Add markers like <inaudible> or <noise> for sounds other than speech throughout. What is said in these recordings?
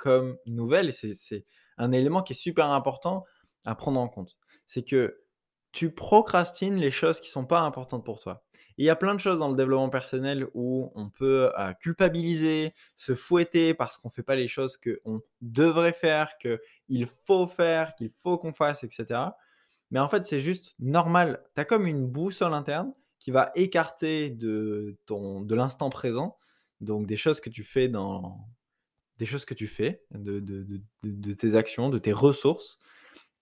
comme nouvelle, c'est un élément qui est super important à prendre en compte. C'est que tu procrastines les choses qui ne sont pas importantes pour toi. il y a plein de choses dans le développement personnel où on peut euh, culpabiliser, se fouetter parce qu'on ne fait pas les choses qu'on devrait faire, qu'il faut faire, qu'il faut qu'on fasse, etc. Mais en fait, c'est juste normal. Tu as comme une boussole interne qui va écarter de, ton, de l'instant présent, donc des choses que tu fais dans, des choses que tu fais, de, tes actions, de tes ressources,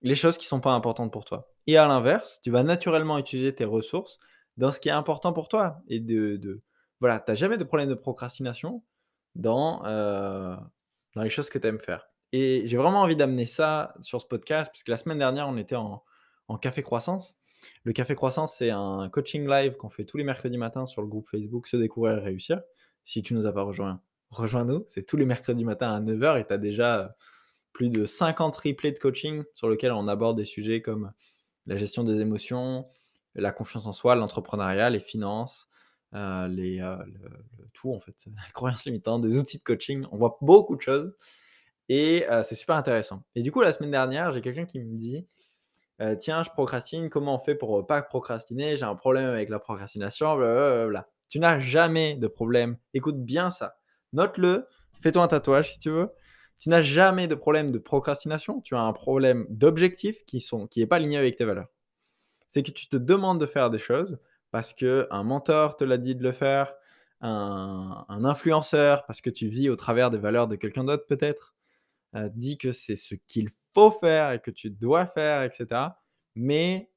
les choses qui ne sont pas importantes pour toi. Et à l'inverse, tu vas naturellement utiliser tes ressources dans ce qui est important pour toi. Et de, voilà, tu n'as jamais de problème de procrastination dans, euh, les choses que tu aimes faire. Et j'ai vraiment envie d'amener ça sur ce podcast, puisque la semaine dernière, on était en, en Café Croissance. Le Café Croissance, c'est un coaching live qu'on fait tous les mercredis matins sur le groupe Facebook Se découvrir et réussir. Si tu ne nous as pas rejoint, rejoins-nous. C'est tous les mercredis matins à 9h et tu as déjà plus de 50 replays de coaching sur lesquels on aborde des sujets comme la gestion des émotions, la confiance en soi, l'entrepreneuriat, les finances, euh, les, euh, le, tout en fait, <laughs> la croyance limitante, des outils de coaching. On voit beaucoup de choses et euh, c'est super intéressant. Et du coup, la semaine dernière, j'ai quelqu'un qui me dit Tiens, je procrastine, comment on fait pour pas procrastiner? J'ai un problème avec la procrastination, blablabla. Tu n'as jamais de problème. Écoute bien ça note-le, fais-toi un tatouage si tu veux. Tu n'as jamais de problème de procrastination, tu as un problème d'objectifs qui sont qui n'est pas aligné avec tes valeurs. C'est que tu te demandes de faire des choses parce que un mentor te l'a dit de le faire, un, influenceur, parce que tu vis au travers des valeurs de quelqu'un d'autre peut-être, euh, dit que c'est ce qu'il faut faire et que tu dois faire, etc. Mais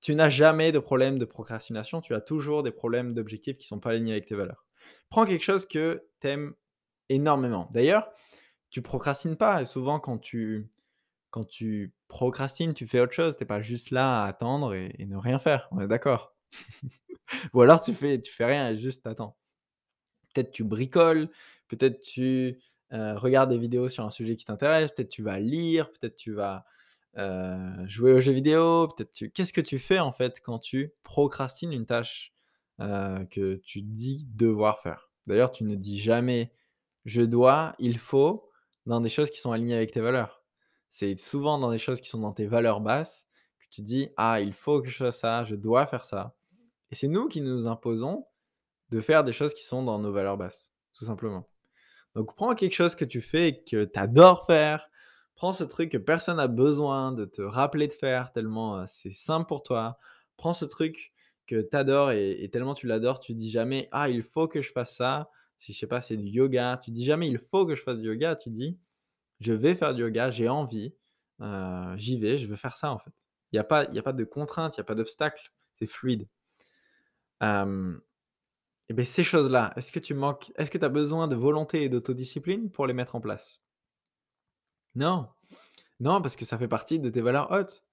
tu n'as jamais de problème de procrastination, tu as toujours des problèmes d'objectifs qui ne sont pas alignés avec tes valeurs. Prends quelque chose que tu aimes énormément. D'ailleurs, tu procrastines pas. Souvent, quand tu, quand tu procrastines, tu fais autre chose. Tu n'es pas juste là à attendre et, ne rien faire. On est d'accord. <laughs> Ou alors, tu fais, tu fais rien et juste t'attends. Peut-être tu bricoles, peut-être tu euh, regardes des vidéos sur un sujet qui t'intéresse, peut-être tu vas lire, peut-être tu vas euh, jouer aux jeux vidéo, peut-être tu... Qu'est-ce que tu fais en fait quand tu procrastines une tâche? Euh, que tu dis devoir faire. D'ailleurs, tu ne dis jamais je dois, il faut dans des choses qui sont alignées avec tes valeurs. C'est souvent dans des choses qui sont dans tes valeurs basses que tu dis ah, il faut que je fasse ça, je dois faire ça. Et c'est nous qui nous imposons de faire des choses qui sont dans nos valeurs basses, tout simplement. Donc prends quelque chose que tu fais et que tu adores faire. Prends ce truc que personne n'a besoin de te rappeler de faire tellement euh, c'est simple pour toi. Prends ce truc que tu adores et, tellement tu l'adores, tu dis jamais ah il faut que je fasse ça. Si je sais pas, c'est du yoga, tu dis jamais il faut que je fasse du yoga, tu dis je vais faire du yoga, j'ai envie, euh, j'y vais, je veux faire ça en fait. Il n'y a, pas, a pas de contrainte, il n'y a pas d'obstacle, c'est fluide. et bien ces choses-là, est-ce que tu manques, est-ce que tu as besoin de volonté et d'autodiscipline pour les mettre en place? Non. Non, parce que ça fait partie de tes valeurs hautes.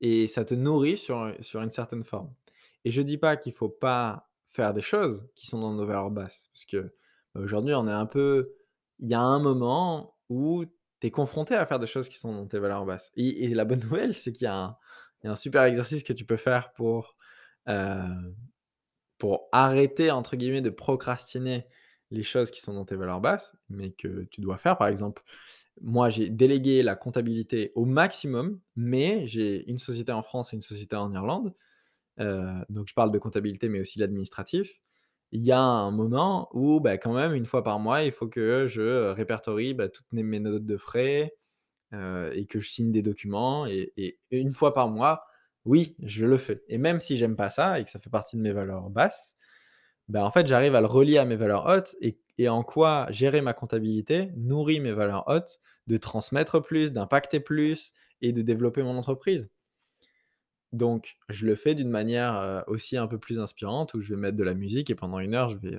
Et ça te nourrit sur, sur une certaine forme. Et je dis pas qu'il faut pas faire des choses qui sont dans nos valeurs basses, parce que bah, aujourd'hui, on est un peu. Il y a un moment où tu es confronté à faire des choses qui sont dans tes valeurs basses. Et, la bonne nouvelle, c'est qu'il y, a un super exercice que tu peux faire pour, euh, pour arrêter, entre guillemets, de procrastiner les choses qui sont dans tes valeurs basses, mais que tu dois faire. Par exemple, moi, j'ai délégué la comptabilité au maximum, mais j'ai une société en France et une société en Irlande. Euh, donc je parle de comptabilité, mais aussi l'administratif. Il y a un moment où, bah, quand même, une fois par mois, il faut que je répertorie bah, toutes mes notes de frais euh, et que je signe des documents. Et, une fois par mois, oui, je le fais. Et même si j'aime pas ça et que ça fait partie de mes valeurs basses, bah, en fait, j'arrive à le relier à mes valeurs hautes et en quoi gérer ma comptabilité nourrit mes valeurs hautes de transmettre plus, d'impacter plus et de développer mon entreprise. Donc, je le fais d'une manière aussi un peu plus inspirante où je vais mettre de la musique et pendant une heure, je vais,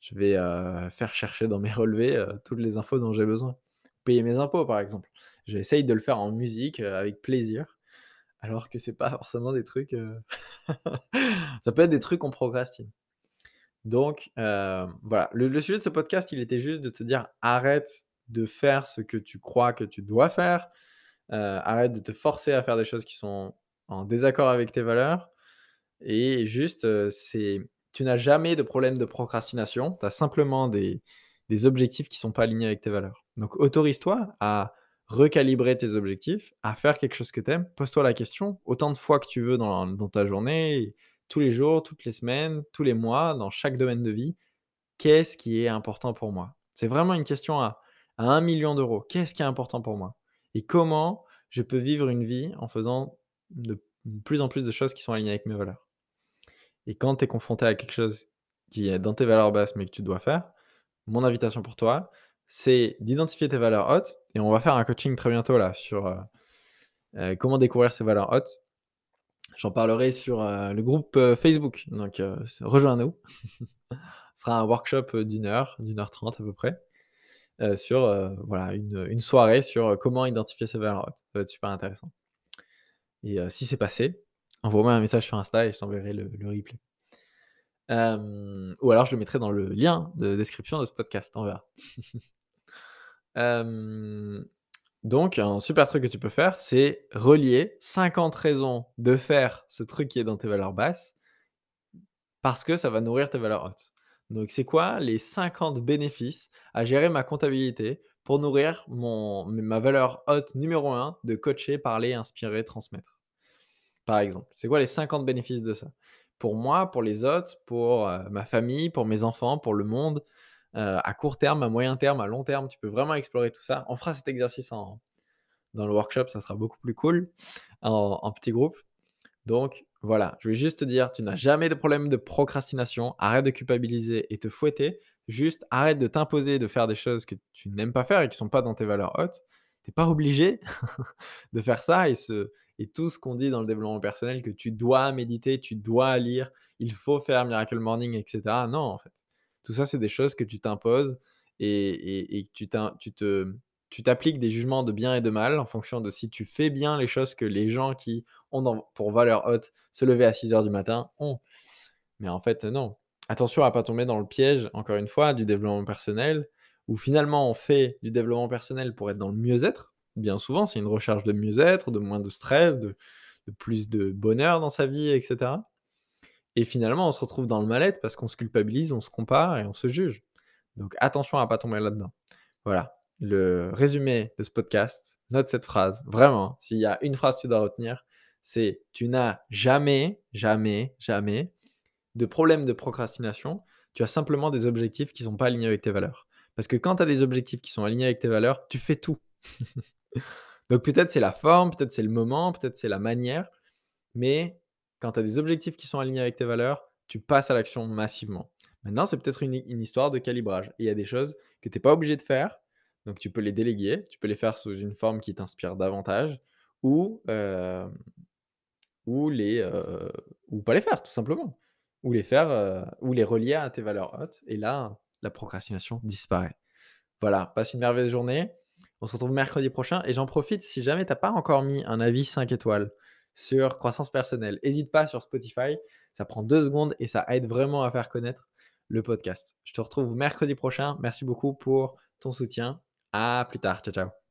je vais faire chercher dans mes <laughs> relevés toutes les infos dont j'ai besoin. payer mes impôts, par exemple. J'essaye de le faire en musique avec plaisir, alors que c'est pas <laughs> forcément des trucs. <laughs> ça peut être des trucs qu'on procrastine. Donc, voilà. Le, sujet de ce podcast, il était juste de te dire arrête de faire ce que tu crois que tu dois faire. arrête de te forcer à faire des choses qui sont en désaccord avec tes valeurs. Et juste, c'est tu n'as jamais de problème de procrastination. Tu as simplement des, des objectifs qui ne sont pas alignés avec tes valeurs. Donc, autorise-toi à recalibrer tes objectifs, à faire quelque chose que tu aimes. Pose-toi la question autant de fois que tu veux dans, dans ta journée, tous les jours, toutes les semaines, tous les mois, dans chaque domaine de vie. Qu'est-ce qui est important pour moi? C'est vraiment une question à, à 1 million d'euros. Qu'est-ce qui est important pour moi? Et comment je peux vivre une vie en faisant de plus en plus de choses qui sont alignées avec mes valeurs Et quand tu es confronté à quelque chose qui est dans tes valeurs basses mais que tu dois faire, mon invitation pour toi, c'est d'identifier tes valeurs hautes. Et on va faire un coaching très bientôt là sur euh, euh, comment découvrir ces valeurs hautes. J'en parlerai sur euh, le groupe Facebook. Donc rejoins-nous. <laughs> Ce sera un workshop d'une heure, d'une heure trente à peu près. sur voilà, une, soirée sur comment identifier ces valeurs hautes. Ça va être super intéressant. Et si c'est passé, envoie-moi un message sur Insta et je t'enverrai le, replay ou alors je le mettrai dans le lien de description de ce podcast, on verra. <laughs> donc, un super truc que tu peux faire, c'est relier 50 raisons de faire ce truc qui est dans tes valeurs basses parce que ça va nourrir tes valeurs hautes. Donc, c'est quoi les 50 bénéfices à gérer ma comptabilité pour nourrir mon, ma valeur haute numéro 1 de coacher, parler, inspirer, transmettre Par exemple, c'est quoi les 50 bénéfices de ça? Pour moi, pour les autres, pour ma famille, pour mes enfants, pour le monde, à court terme, à moyen terme, à long terme. Tu peux vraiment explorer tout ça. On fera cet exercice dans le workshop, ça sera beaucoup plus cool en, en petit groupe. Donc voilà, je vais juste te dire, tu n'as jamais de problème de procrastination. Arrête de culpabiliser et te fouetter. Juste arrête de t'imposer de faire des choses que tu n'aimes pas faire et qui sont pas dans tes valeurs hautes. Tu n'es pas obligé <laughs> de faire ça et, tout ce qu'on dit dans le développement personnel, que tu dois méditer, tu dois lire, il faut faire Miracle Morning, etc. Non, en fait. Tout ça, c'est des choses que tu t'imposes et, tu t'appliques des jugements de bien et de mal en fonction de si tu fais bien les choses que les gens qui ont pour valeur haute se lever à 6 heures du matin ont. Mais en fait, non. Attention à pas tomber dans le piège, encore une fois, du développement personnel, où finalement on fait du développement personnel pour être dans le mieux-être, bien souvent, c'est une recherche de mieux-être, de moins de stress, de, plus de bonheur dans sa vie, etc. Et finalement, on se retrouve dans le mal-être parce qu'on se culpabilise, on se compare et on se juge. Donc attention à pas tomber là-dedans. Voilà, le résumé de ce podcast, note cette phrase. Vraiment, s'il y a une phrase que tu dois retenir, c'est tu n'as jamais, jamais, jamais de problème de procrastination. Tu as simplement des objectifs qui ne sont pas alignés avec tes valeurs. Parce que quand tu as des objectifs qui sont alignés avec tes valeurs, tu fais tout. <laughs> Donc peut-être c'est la forme, peut-être c'est le moment, peut-être c'est la manière, mais quand tu as des objectifs qui sont alignés avec tes valeurs, tu passes à l'action massivement. Maintenant, c'est peut-être une, histoire de calibrage. Il y a des choses que tu n'es pas obligé de faire, donc tu peux les déléguer, tu peux les faire sous une forme qui t'inspire davantage, ou, euh, ou, les, euh, ou pas les faire, tout simplement. Ou les faire, euh, ou les relier à tes valeurs hautes. Et là, la procrastination disparaît. Voilà, passe une merveilleuse journée. On se retrouve mercredi prochain et j'en profite si jamais tu n'as pas encore mis un avis 5 étoiles sur croissance personnelle. N'hésite pas sur Spotify, ça prend deux secondes et ça aide vraiment à faire connaître le podcast. Je te retrouve mercredi prochain. Merci beaucoup pour ton soutien. À plus tard. Ciao, ciao.